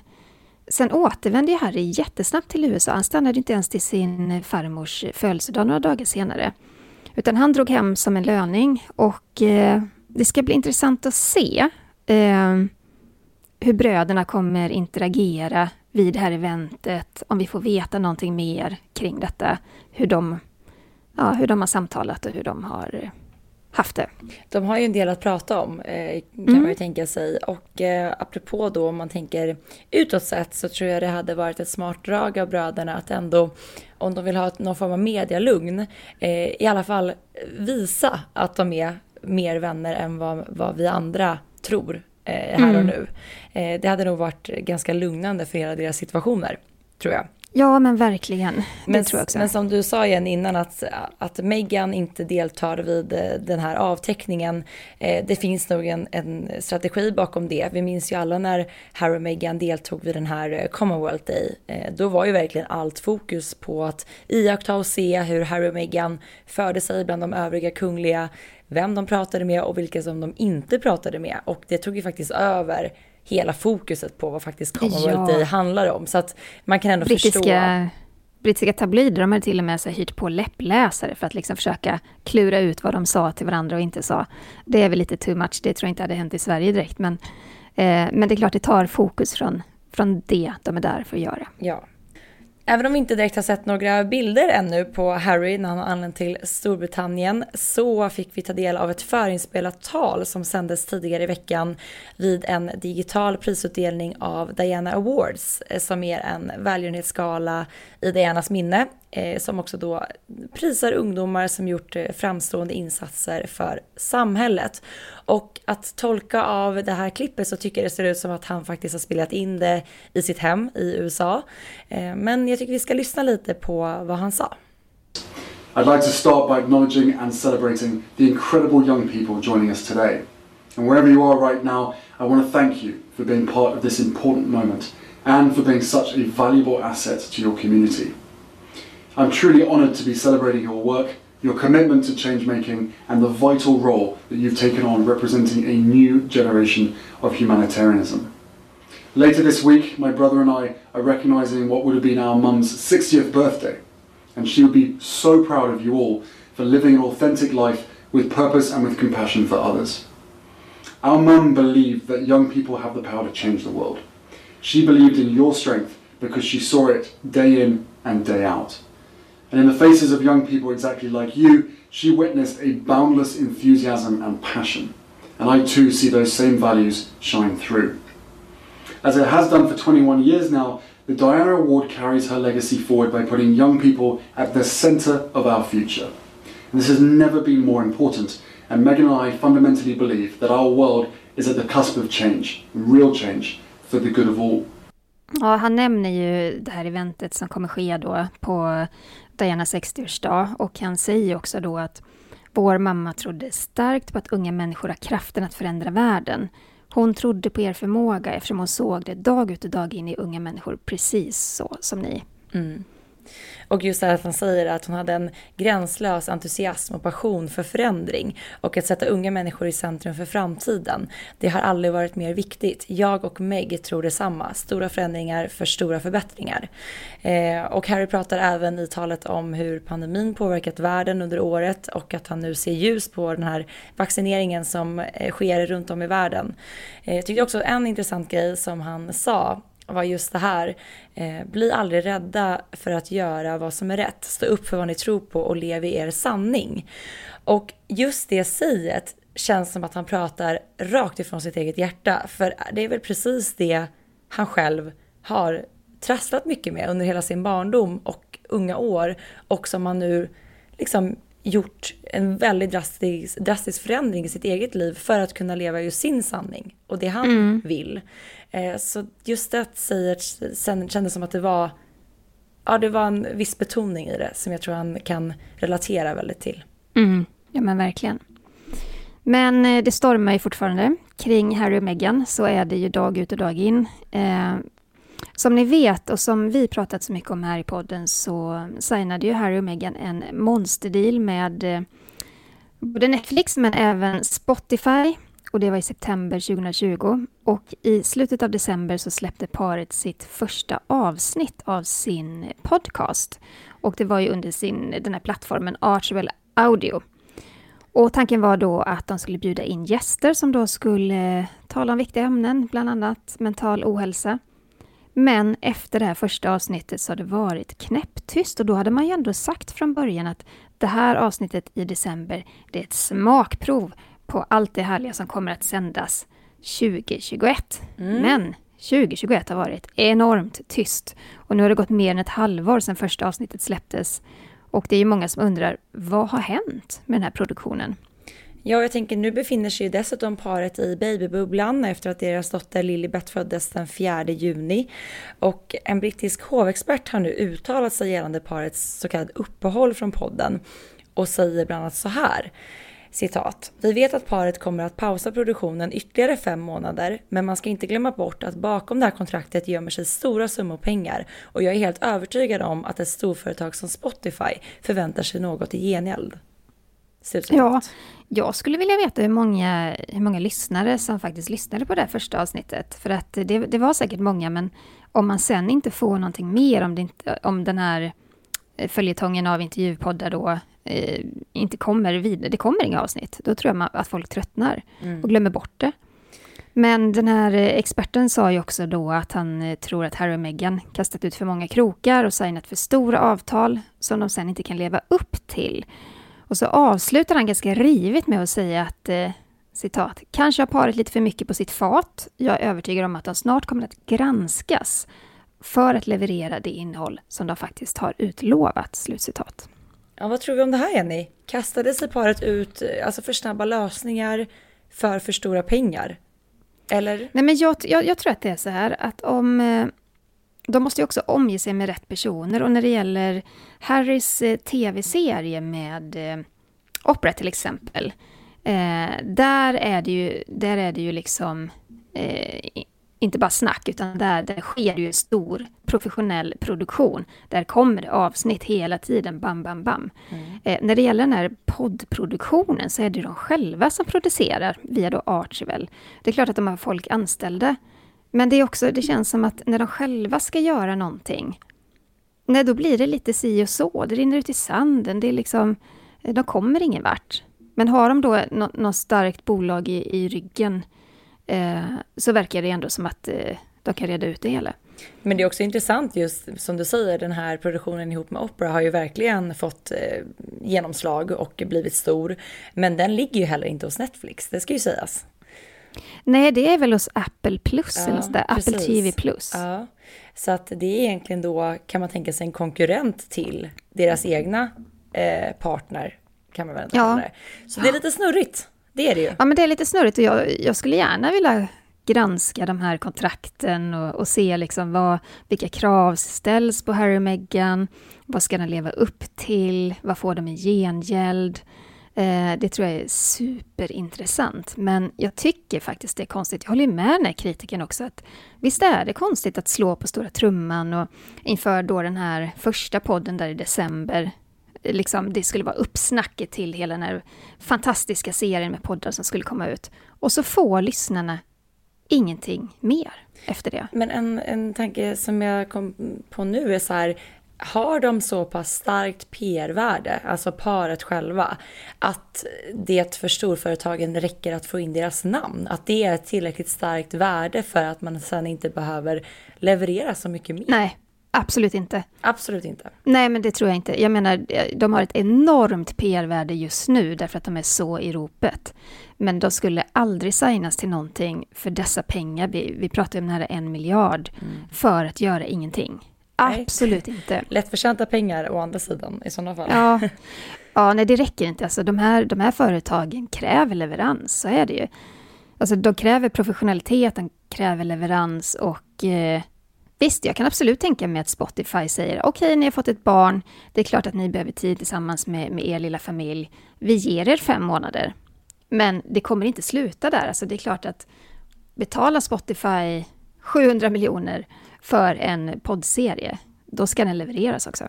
[SPEAKER 2] sen återvände Harry jättesnabbt till USA. Han stannade inte ens till sin eh, farmors födelsedag några dagar senare. Utan han drog hem som en löning och eh, det ska bli intressant att se eh, hur bröderna kommer interagera vid det här eventet, om vi får veta någonting mer kring detta, hur de, ja, hur de har samtalat och hur de har haft det.
[SPEAKER 1] De har ju en del att prata om eh, kan mm. man ju tänka sig. Och eh, apropå då om man tänker utåt sett så tror jag det hade varit ett smart drag av bröderna att ändå om de vill ha någon form av medialugn eh, i alla fall visa att de är mer vänner än vad, vad vi andra tror eh, här mm. och nu. Eh, det hade nog varit ganska lugnande för hela deras situationer tror jag.
[SPEAKER 2] Ja, men verkligen.
[SPEAKER 1] Men, men, som du sa igen innan att, att Meghan inte deltar vid eh, den här avteckningen. Eh, det finns nog en, en, strategi bakom det. Vi minns ju alla när Harry och Meghan deltog vid den här eh, Commonwealth Day. Eh, då var ju verkligen allt fokus på att iaktta och se hur Harry och Meghan förde sig bland de övriga kungliga. Vem de pratade med och vilka som de inte pratade med. Och det tog ju faktiskt över hela fokuset på vad faktiskt Commonwealth ja. Day handlar om. Så att man kan ändå
[SPEAKER 2] brittiska,
[SPEAKER 1] förstå.
[SPEAKER 2] Brittiska tabloider, de hade till och med så hyrt på läppläsare för att liksom försöka klura ut vad de sa till varandra och inte sa. Det är väl lite too much, det tror jag inte hade hänt i Sverige direkt, men, eh, men det är klart det tar fokus från, från det de är där för att göra.
[SPEAKER 1] Ja, Även om vi inte direkt har sett några bilder ännu på Harry när han har anlänt till Storbritannien så fick vi ta del av ett förinspelat tal som sändes tidigare i veckan vid en digital prisutdelning av Diana Awards eh, som är en välgörenhetsgala i Dianas minne. Eh, som också då prisar ungdomar som gjort eh, framstående insatser för samhället. Och att tolka av det här klippet så tycker jag det ser ut som att han faktiskt har spelat in det i sitt hem i USA. Eh, men jag tycker vi ska lyssna lite på vad han sa.
[SPEAKER 4] I'd like to start by acknowledging and celebrating the incredible young people joining us today. And wherever you are right now, I want to thank you for being part of this important moment and for being such a valuable asset to your community. I'm truly honoured to be celebrating your work, your commitment to change making, and the vital role that you've taken on representing a new generation of humanitarianism. Later this week, my brother and I are recognising what would have been our mum's 60th birthday, and she would be so proud of you all for living an authentic life with purpose and with compassion for others. Our mum believed that young people have the power to change the world. She believed in your strength because she saw it day in and day out. And in the faces of young people exactly like you, she witnessed a boundless enthusiasm and passion. And I too see those same values shine through. As it has done for 21 years now, the Diana Award carries her legacy forward by putting young people at the centre of our future. And this has never been more important, and Megan and I fundamentally believe that our world is at the cusp of change, real change, for the good of all.
[SPEAKER 2] Ja, han nämner ju det här eventet som kommer ske då på Dianas 60-årsdag och han säger också då att vår mamma trodde starkt på att unga människor har kraften att förändra världen. Hon trodde på er förmåga eftersom hon såg det dag ut och dag in i unga människor precis så som ni.
[SPEAKER 1] Mm. Och just det här att han säger att hon hade en gränslös entusiasm och passion för förändring och att sätta unga människor i centrum för framtiden. Det har aldrig varit mer viktigt. Jag och Meg tror detsamma. Stora förändringar för stora förbättringar. Eh, och Harry pratar även i talet om hur pandemin påverkat världen under året och att han nu ser ljus på den här vaccineringen som eh, sker runt om i världen. Eh, jag tyckte också en intressant grej som han sa var just det här. Eh, bli aldrig rädda för att göra vad som är rätt. Stå upp för vad ni tror på och lev i er sanning. Och just det säget känns som att han pratar rakt ifrån sitt eget hjärta. För det är väl precis det han själv har trasslat mycket med under hela sin barndom och unga år. Och som han nu liksom gjort en väldigt drastisk, drastisk förändring i sitt eget liv för att kunna leva just sin sanning och det han mm. vill. Eh, så just det säger, sen kändes som att det var, ja det var en viss betoning i det som jag tror han kan relatera väldigt till.
[SPEAKER 2] Mm. Ja men verkligen. Men eh, det stormar ju fortfarande kring Harry och Meghan, så är det ju dag ut och dag in. Eh, som ni vet och som vi pratat så mycket om här i podden så signade ju Harry och Meghan en monsterdeal med eh, både Netflix men även Spotify och det var i september 2020. Och i slutet av december så släppte paret sitt första avsnitt av sin podcast. Och det var ju under sin, den här plattformen Archwell Audio. Och tanken var då att de skulle bjuda in gäster som då skulle eh, tala om viktiga ämnen, bland annat mental ohälsa. Men efter det här första avsnittet så har det varit knäpptyst och då hade man ju ändå sagt från början att det här avsnittet i december, det är ett smakprov på allt det härliga som kommer att sändas 2021. Mm. Men 2021 har varit enormt tyst och nu har det gått mer än ett halvår sedan första avsnittet släpptes. Och det är ju många som undrar, vad har hänt med den här produktionen?
[SPEAKER 1] Ja, jag tänker nu befinner sig ju dessutom paret i babybubblan efter att deras dotter Lilibet föddes den 4 juni. Och en brittisk hovexpert har nu uttalat sig gällande parets så kallade uppehåll från podden och säger bland annat så här. Citat. Vi vet att paret kommer att pausa produktionen ytterligare fem månader, men man ska inte glömma bort att bakom det här kontraktet gömmer sig stora summor pengar och jag är helt övertygad om att ett storföretag som Spotify förväntar sig något i gengäld.
[SPEAKER 2] Ja, jag skulle vilja veta hur många, hur många lyssnare som faktiskt lyssnade på det första avsnittet. För att det, det var säkert många, men om man sen inte får någonting mer, om, det inte, om den här eh, följetongen av intervjupoddar då eh, inte kommer vidare, det kommer inga avsnitt, då tror jag att folk tröttnar mm. och glömmer bort det. Men den här eh, experten sa ju också då att han eh, tror att Harry och Meghan kastat ut för många krokar och signat för stora avtal som de sen inte kan leva upp till. Och så avslutar han ganska rivigt med att säga att eh, citat, kanske har paret lite för mycket på sitt fat. Jag är övertygad om att de snart kommer att granskas för att leverera det innehåll som de faktiskt har utlovat. Slutcitat.
[SPEAKER 1] Ja, vad tror vi om det här Jenny? Kastade sig paret ut eh, alltså för snabba lösningar för för stora pengar? Eller?
[SPEAKER 2] Nej, men jag, jag, jag tror att det är så här att om eh, de måste ju också omge sig med rätt personer och när det gäller Harrys eh, tv-serie med eh, Opera till exempel, eh, där, är det ju, där är det ju liksom inte bara snack, utan där, där sker ju stor professionell produktion. Där kommer det avsnitt hela tiden, bam, bam, bam. Mm. Eh, när det gäller den här poddproduktionen så är det de själva som producerar via då Archival. Det är klart att de har folk anställda, men det är också, det känns som att när de själva ska göra någonting, nej, då blir det lite si och så. Det rinner ut i sanden. Det är liksom, de kommer ingen vart. Men har de då något starkt bolag i, i ryggen, eh, så verkar det ändå som att eh, de kan reda ut det hela.
[SPEAKER 1] Men det är också intressant just som du säger, den här produktionen ihop med Opera har ju verkligen fått eh, genomslag och blivit stor. Men den ligger ju heller inte hos Netflix, det ska ju sägas.
[SPEAKER 2] Nej, det är väl hos Apple Plus, ja, eller så där. Apple TV Plus.
[SPEAKER 1] Ja. Så att det är egentligen då, kan man tänka sig, en konkurrent till deras egna eh, partner, kan man väl ja. det. Så det är lite snurrigt, det är det ju.
[SPEAKER 2] Ja, men det är lite snurrigt och jag, jag skulle gärna vilja granska de här kontrakten och, och se liksom vad, vilka krav ställs på Harry och Meghan, vad ska den leva upp till, vad får de i gengäld? Eh, det tror jag är superintressant. Men jag tycker faktiskt det är konstigt. Jag håller med den här kritiken också. att Visst är det konstigt att slå på stora trumman och inför då den här första podden där i december liksom, det skulle vara uppsnacket till hela den här fantastiska serien med poddar som skulle komma ut. Och så får lyssnarna ingenting mer efter det.
[SPEAKER 1] Men en, en tanke som jag kom på nu är så här, har de så pass starkt PR-värde, alltså paret själva, att det för storföretagen räcker att få in deras namn? Att det är ett tillräckligt starkt värde för att man sen inte behöver leverera så mycket mer?
[SPEAKER 2] Nej, absolut inte.
[SPEAKER 1] Absolut inte.
[SPEAKER 2] Nej, men det tror jag inte. Jag menar, de har ett enormt PR-värde just nu därför att de är så i ropet. Men de skulle aldrig signas till någonting för dessa pengar. Vi, vi pratar om nära en miljard mm. för att göra ingenting. Absolut inte.
[SPEAKER 1] Lättförtjänta pengar å andra sidan i sådana fall.
[SPEAKER 2] Ja. ja, nej det räcker inte. Alltså, de, här, de här företagen kräver leverans, så är det ju. Alltså, de kräver professionalitet, de kräver leverans och eh, visst, jag kan absolut tänka mig att Spotify säger okej, okay, ni har fått ett barn, det är klart att ni behöver tid tillsammans med, med er lilla familj. Vi ger er fem månader. Men det kommer inte sluta där. Alltså, det är klart att betala Spotify 700 miljoner för en poddserie, då ska den levereras också.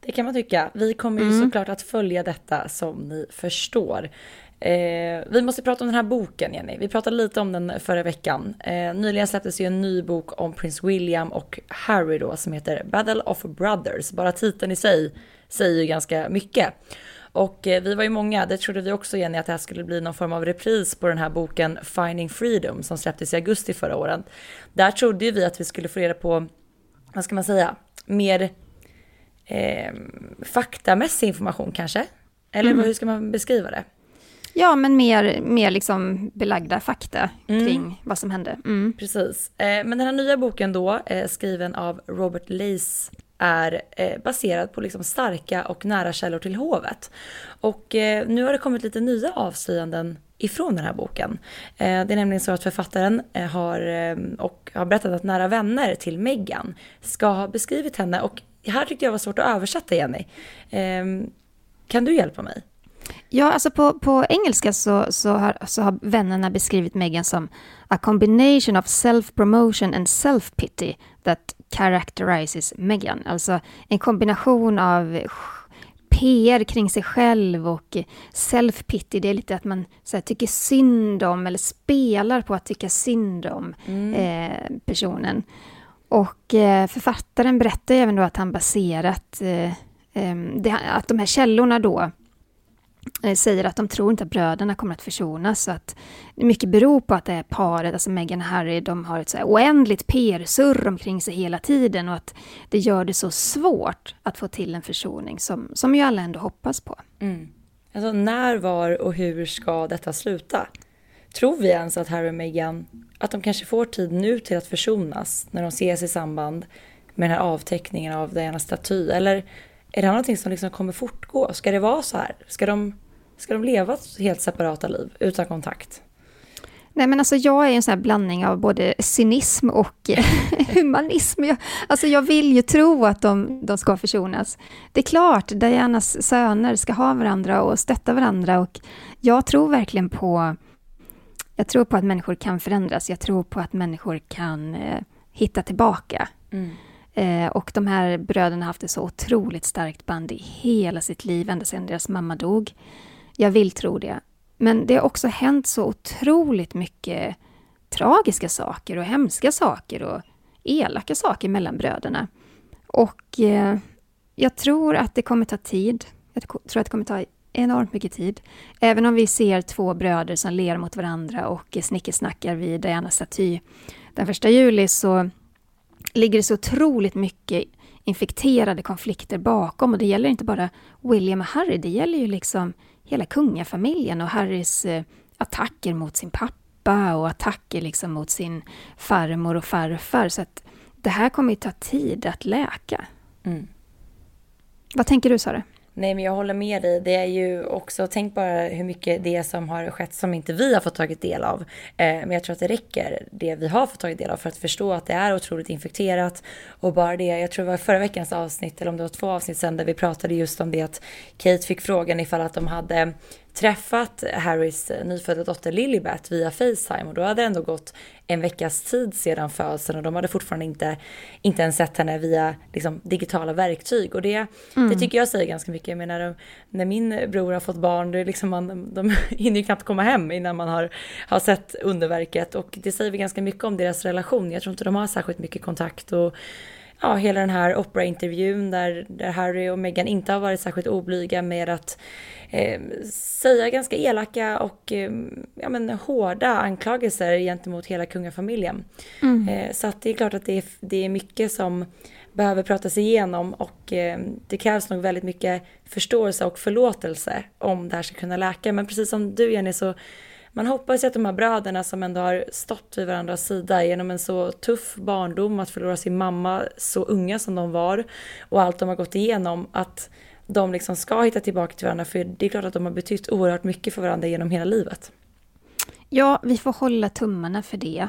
[SPEAKER 1] Det kan man tycka. Vi kommer ju mm. såklart att följa detta som ni förstår. Eh, vi måste prata om den här boken Jenny. Vi pratade lite om den förra veckan. Eh, nyligen släpptes ju en ny bok om prins William och Harry då som heter Battle of Brothers. Bara titeln i sig säger ju ganska mycket. Och eh, vi var ju många, det trodde vi också Jenny, att det här skulle bli någon form av repris på den här boken Finding Freedom som släpptes i augusti förra året. Där trodde ju vi att vi skulle få reda på, vad ska man säga, mer eh, faktamässig information kanske? Eller mm. hur ska man beskriva det?
[SPEAKER 2] Ja, men mer, mer liksom belagda fakta mm. kring vad som hände.
[SPEAKER 1] Mm. Precis. Eh, men den här nya boken då, eh, skriven av Robert Lace är eh, baserad på liksom starka och nära källor till hovet. Och eh, nu har det kommit lite nya avslöjanden ifrån den här boken. Eh, det är nämligen så att författaren eh, har, eh, och har berättat att nära vänner till Meghan ska ha beskrivit henne och här tyckte jag var svårt att översätta Jenny. Ehm, kan du hjälpa mig?
[SPEAKER 2] Ja, alltså på, på engelska så, så, har, så har vännerna beskrivit Meghan som a combination of self-promotion and self-pity that characterizes Meghan. Alltså en kombination av PR kring sig själv och self-pity, det är lite att man så här, tycker synd om eller spelar på att tycka synd om mm. eh, personen. Och eh, författaren berättar även då att han baserat eh, det, att de här källorna då Eh, Eh, säger att de tror inte att bröderna kommer att försonas. Så att mycket beror på att det är paret, alltså Meghan och Harry, de har ett så oändligt PR-surr omkring sig hela tiden och att det gör det så svårt att få till en försoning som, som ju alla ändå hoppas på.
[SPEAKER 1] Mm. Alltså när, var och hur ska detta sluta? Tror vi ens att Harry och Meghan, att de kanske får tid nu till att försonas när de ses i samband med den här avteckningen av Dianas staty? Eller är det här någonting som liksom kommer fortgå? Ska det vara så här? Ska de, ska de leva helt separata liv utan kontakt?
[SPEAKER 2] Nej men alltså jag är en sån här blandning av både cynism och *laughs* humanism. Jag, alltså jag vill ju tro att de, de ska försonas. Det är klart, Dianas söner ska ha varandra och stötta varandra och jag tror verkligen på jag tror på att människor kan förändras. Jag tror på att människor kan eh, hitta tillbaka. Mm. Eh, och de här bröderna har haft ett så otroligt starkt band i hela sitt liv, ända sedan deras mamma dog. Jag vill tro det. Men det har också hänt så otroligt mycket tragiska saker och hemska saker och elaka saker mellan bröderna. Och eh, jag tror att det kommer ta tid. Jag tror att det kommer ta enormt mycket tid. Även om vi ser två bröder som ler mot varandra och snickesnackar vid Dianas staty den första juli så ligger det så otroligt mycket infekterade konflikter bakom och det gäller inte bara William och Harry, det gäller ju liksom hela kungafamiljen och Harrys eh, attacker mot sin pappa och attacker liksom mot sin farmor och farfar. Så att det här kommer ju ta tid att läka. Mm. Vad tänker du Sara?
[SPEAKER 1] Nej, men jag håller med dig. Det är ju också, tänk bara hur mycket det som har skett som inte vi har fått tagit del av. Eh, men jag tror att det räcker, det vi har fått tagit del av, för att förstå att det är otroligt infekterat. Och bara det, jag tror det var förra veckans avsnitt, eller om det var två avsnitt sen, där vi pratade just om det att Kate fick frågan ifall att de hade träffat Harrys nyfödda dotter Lilibet via Facetime och då hade det ändå gått en veckas tid sedan födseln och de hade fortfarande inte, inte ens sett henne via liksom, digitala verktyg. Och det, mm. det tycker jag säger ganska mycket. Jag menar, när min bror har fått barn, det är liksom man, de *laughs* hinner ju knappt komma hem innan man har, har sett underverket. Och det säger vi ganska mycket om deras relation. Jag tror inte de har särskilt mycket kontakt. Och ja, hela den här Oprah-intervjun där, där Harry och Meghan inte har varit särskilt oblyga med att eh, säga ganska elaka och eh, ja, men, hårda anklagelser gentemot hela kungafamiljen. Mm. Eh, så att det är klart att det är, det är mycket som behöver pratas igenom och det krävs nog väldigt mycket förståelse och förlåtelse om det här ska kunna läka. Men precis som du Jenny så man hoppas ju att de här bröderna som ändå har stått vid varandras sida genom en så tuff barndom, att förlora sin mamma så unga som de var och allt de har gått igenom, att de liksom ska hitta tillbaka till varandra. För det är klart att de har betytt oerhört mycket för varandra genom hela livet.
[SPEAKER 2] Ja, vi får hålla tummarna för det.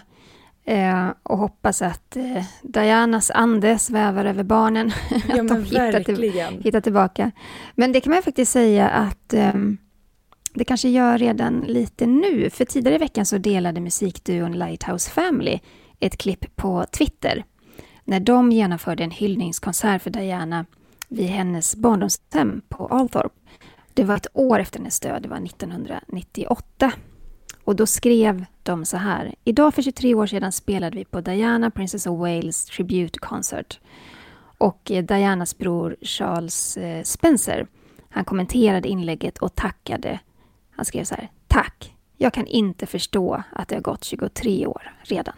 [SPEAKER 2] Eh, och hoppas att eh, Dianas ande svävar över barnen. *laughs*
[SPEAKER 1] Ja, att de hittar, till,
[SPEAKER 2] hittar, tillbaka. Men det kan man faktiskt säga att eh, det kanske gör redan lite nu, för tidigare i veckan så delade musikduon Lighthouse Family ett klipp på Twitter när de genomförde en hyllningskonsert för Diana vid hennes barndomshem på Althorp. Det var ett år efter hennes död, det var 1998. Och då skrev de så här. Idag för 23 år sedan spelade vi på Diana Princess of Wales Tribute Concert. Och eh, Dianas bror Charles eh, Spencer, han kommenterade inlägget och tackade han skrev så här. Tack. Jag kan inte förstå att det har gått 23 år redan.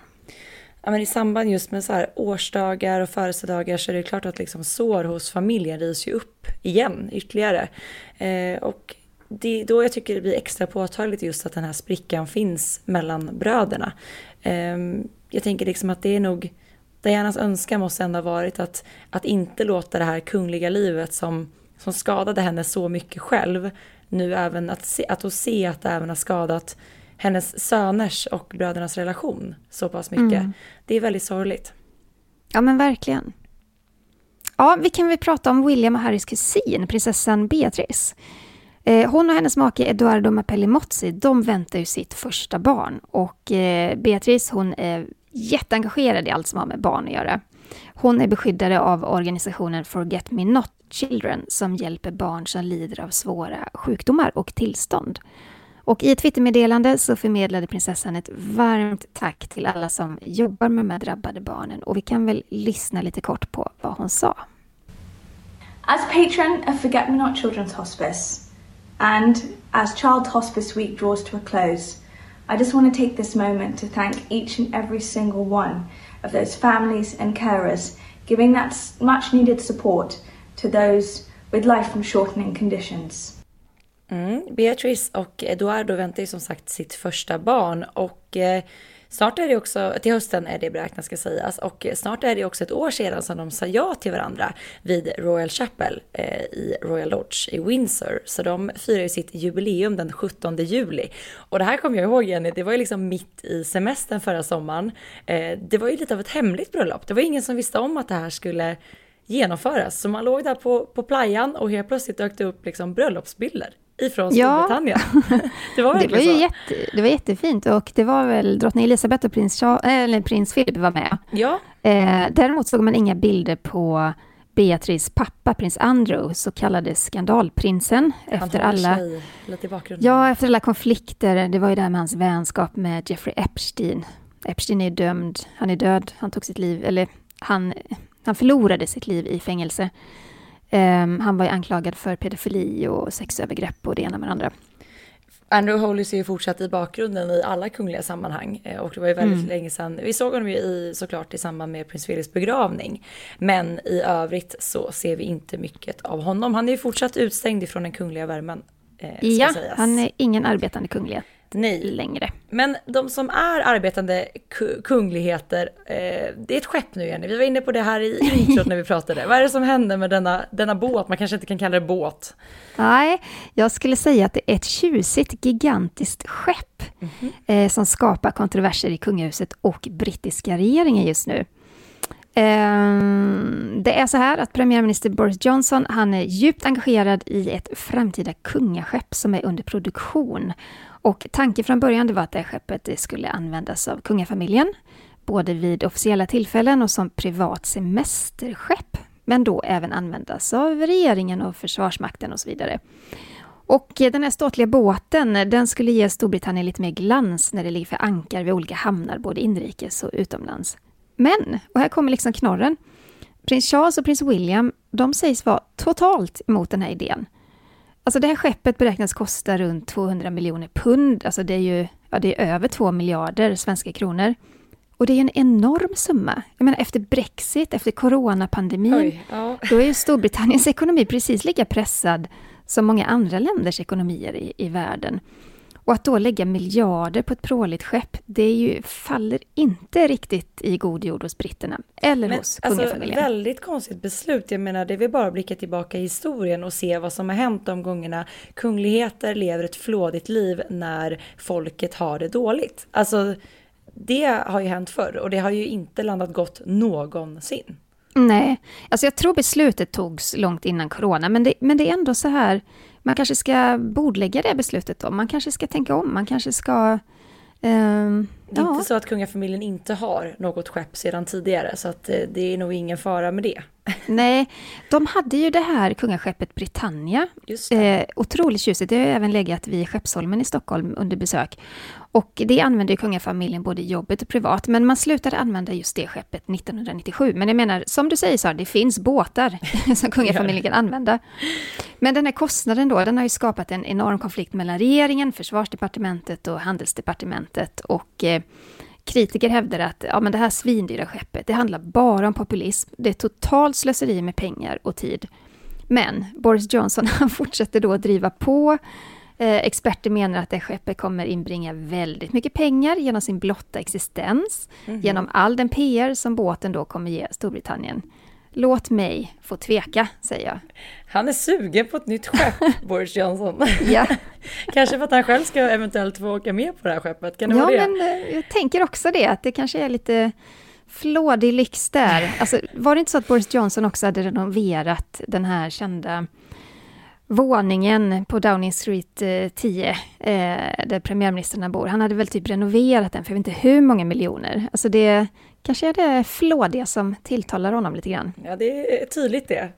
[SPEAKER 1] Ja, men I samband just med så här årsdagar och födelsedagar så är det klart att liksom sår hos familjen rivs ju upp igen ytterligare. Eh, och det är då jag tycker det blir extra påtagligt just att den här sprickan finns mellan bröderna. Eh, jag tänker liksom att det är nog Dianas önskan måste ändå ha varit att, att inte låta det här kungliga livet som, som skadade henne så mycket själv nu även att se, att, se att det även har skadat hennes söners och brödernas relation så pass mycket. Mm. Det är väldigt sorgligt.
[SPEAKER 2] Ja men verkligen. Ja, vi kan väl prata om William och Harrys kusin, prinsessan Beatrice. Eh, hon och hennes make Eduardo Mapelli Mozzi, de väntar ju sitt första barn. Och eh, Beatrice, hon är jätteengagerad i allt som har med barn att göra. Hon är beskyddare av organisationen Forget Me Not Children som hjälper barn som lider av svåra sjukdomar och tillstånd. Och i ett Twittermeddelande så förmedlade prinsessan ett varmt tack till alla som jobbar med de här drabbade barnen. Och vi kan väl lyssna lite kort på vad hon sa.
[SPEAKER 5] As patron of Forget Me Not Children's Hospice, and as Child Hospice Week draws to a close, I just want to take this moment to thank each and every single one of those families and carers giving that much needed support to those with life shortening conditions.
[SPEAKER 1] Mm, Beatrice och Eduardo väntar ju som sagt sitt första barn och eh, snart är det också, till hösten är det beräknat ska sägas, alltså, och snart är det också ett år sedan som de sa ja till varandra vid Royal Chapel eh, i Royal Lodge i Windsor. Så de firar ju sitt jubileum den 17 juli. Och det här kommer jag ihåg Jenny, det var ju liksom mitt i semestern förra sommaren. Eh, det var ju lite av ett hemligt bröllop, det var ingen som visste om att det här skulle genomföras. Så man låg där på, på playan och helt plötsligt dök det upp liksom bröllopsbilder ifrån Storbritannien.
[SPEAKER 2] Ja. *laughs* det var, det var ju jätte, det var jättefint och det var väl drottning Elizabeth och prins, Charles, eller prins Philip var med.
[SPEAKER 1] Ja.
[SPEAKER 2] Eh, däremot såg man inga bilder på Beatrice pappa, prins Andrew, så kallade skandalprinsen.
[SPEAKER 1] Han
[SPEAKER 2] efter alla,
[SPEAKER 1] lite i
[SPEAKER 2] ja, efter alla konflikter. Det var ju här med hans vänskap med Jeffrey Epstein. Epstein är dömd, han är död, han tog sitt liv, eller han, han förlorade sitt liv i fängelse. Um, han var ju anklagad för pedofili och sexövergrepp och det ena med det andra.
[SPEAKER 1] Andrew Hollis är ju fortsatt i bakgrunden i alla kungliga sammanhang eh, och det var ju väldigt mm. länge sedan. Vi såg honom ju i, såklart i samband med prins Philips begravning. Men i övrigt så ser vi inte mycket av honom. Han är ju fortsatt utstängd ifrån den kungliga värmen.
[SPEAKER 2] Eh, ja, han är ingen arbetande kunglighet. Nej. längre.
[SPEAKER 1] Men de som är arbetande kungligheter, eh, det är ett skepp nu Jenny. Vi var inne på det här i introt när vi pratade. Vad är det som händer med denna, denna båt? Man kanske inte kan kalla det båt.
[SPEAKER 2] Nej, jag skulle säga att det är ett tjusigt, gigantiskt skepp mm -hmm. eh, som skapar kontroverser i kungahuset och brittiska regeringen just nu. Ehm, det är så här att premiärminister Boris Johnson, han är djupt engagerad i ett framtida kungaskepp som är under produktion. Och tanken från början var att det skeppet skulle användas av kungafamiljen, både vid officiella tillfällen och som privat semesterskepp, men då även användas av regeringen och Försvarsmakten och så vidare. Och den här ståtliga båten, den skulle ge Storbritannien lite mer glans när det ligger för ankar vid olika hamnar, både inrikes och utomlands. Men, och här kommer liksom knorren, prins Charles och prins William, de sägs vara totalt emot den här idén. Alltså det här skeppet beräknas kosta runt 200 miljoner pund, alltså det är ju ja, det är över 2 miljarder svenska kronor. Och det är en enorm summa. Jag menar efter Brexit, efter coronapandemin, Oj, ja. då är ju Storbritanniens *laughs* ekonomi precis lika pressad som många andra länders ekonomier i, i världen. Och att då lägga miljarder på ett pråligt skepp, det ju, faller inte riktigt i god jord hos britterna eller Men, hos alltså, kungafamiljen.
[SPEAKER 1] Alltså, väldigt konstigt beslut. Jag menar, det är väl bara att blicka tillbaka i historien och se vad som har hänt de gångerna kungligheter lever ett flådigt liv när folket har det dåligt. Alltså, det har ju hänt förr och det har ju inte landat gott någonsin.
[SPEAKER 2] Nej, alltså jag tror beslutet togs långt innan corona, men det, men det är ändå så här man kanske ska bordlägga det beslutet då. Man kanske ska tänka om, man kanske ska...
[SPEAKER 1] Um, det är ja. inte så att kungafamiljen inte har något skepp sedan tidigare, så att eh, det är nog ingen fara med det. *laughs*
[SPEAKER 2] Nej, de hade ju det här kungaskeppet Britannia. Just det. Eh, otroligt tjusigt. Det har även legat vid Skeppsholmen i Stockholm under besök. Och det använde kungafamiljen både i jobbet och privat, men man slutade använda just det skeppet 1997. Men jag menar, som du säger Sara, det finns båtar *laughs* som kungafamiljen kan använda. Men den här kostnaden då, den har ju skapat en enorm konflikt mellan regeringen, försvarsdepartementet och handelsdepartementet. Och eh, kritiker hävdar att ja, men det här svindyra skeppet, det handlar bara om populism. Det är totalt slöseri med pengar och tid. Men Boris Johnson, *laughs* han fortsätter då att driva på experter menar att det skeppet kommer inbringa väldigt mycket pengar genom sin blotta existens, mm -hmm. genom all den PR som båten då kommer ge Storbritannien. Låt mig få tveka, säger jag.
[SPEAKER 1] Han är sugen på ett nytt skepp, *laughs* Boris Johnson. ja. *laughs* kanske för att han själv ska eventuellt få åka med på det här skeppet. Kan det
[SPEAKER 2] ja,
[SPEAKER 1] vara det?
[SPEAKER 2] men eh, jag tänker också det, att det kanske är lite flådig lyx där. Alltså, var det inte så att Boris Johnson också hade renoverat den här kända våningen på Downing Street eh, 10, eh, där premiärministrarna bor. Han hade väl typ renoverat den för jag vet inte hur många miljoner. Alltså det kanske är det flådiga som tilltalar honom lite grann.
[SPEAKER 1] Ja, det är tydligt det.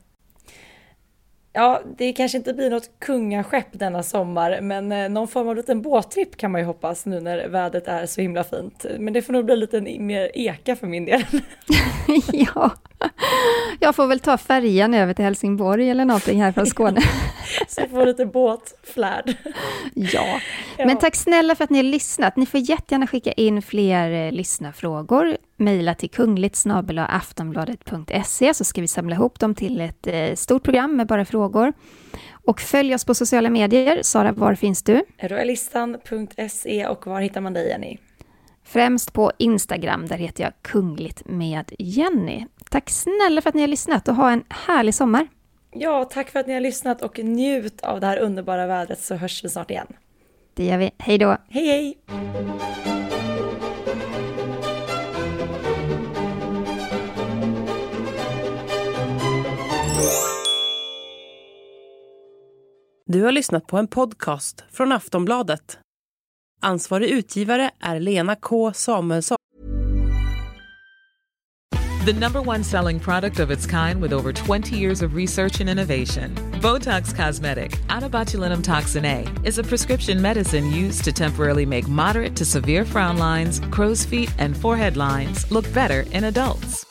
[SPEAKER 1] Ja, det kanske inte blir något kungaskepp denna sommar, men eh, någon form av liten båttripp kan man ju hoppas nu när vädret är så himla fint. Men det får nog bli lite mer eka för min del. *laughs* *laughs*
[SPEAKER 2] ja, jag får väl ta färjan över till Helsingborg eller någonting här från Skåne. *laughs*
[SPEAKER 1] så får lite båtflärd.
[SPEAKER 2] Ja. ja, men tack snälla för att ni har lyssnat. Ni får jättegärna skicka in fler eh, lyssnarfrågor. Mejla till kungligt aftonbladet.se så ska vi samla ihop dem till ett eh, stort program med bara frågor. Och följ oss på sociala medier. Sara, var finns du?
[SPEAKER 1] Royalistan.se och var hittar man dig, Jenny?
[SPEAKER 2] Främst på Instagram, där heter jag Kungligt med Jenny. Tack snälla för att ni har lyssnat och ha en härlig sommar.
[SPEAKER 1] Ja, tack för att ni har lyssnat och njut av det här underbara vädret så hörs vi snart igen.
[SPEAKER 2] Det gör vi. Hej då!
[SPEAKER 1] Hej, hej!
[SPEAKER 6] Du har lyssnat på en podcast från Aftonbladet. Ansvarig utgivare är Lena K Samuelsson.
[SPEAKER 7] The number one selling product of its kind with over 20 years of research and innovation. Botox Cosmetic, out toxin A, is a prescription medicine used to temporarily make moderate to severe frown lines, crow's feet, and forehead lines look better in adults.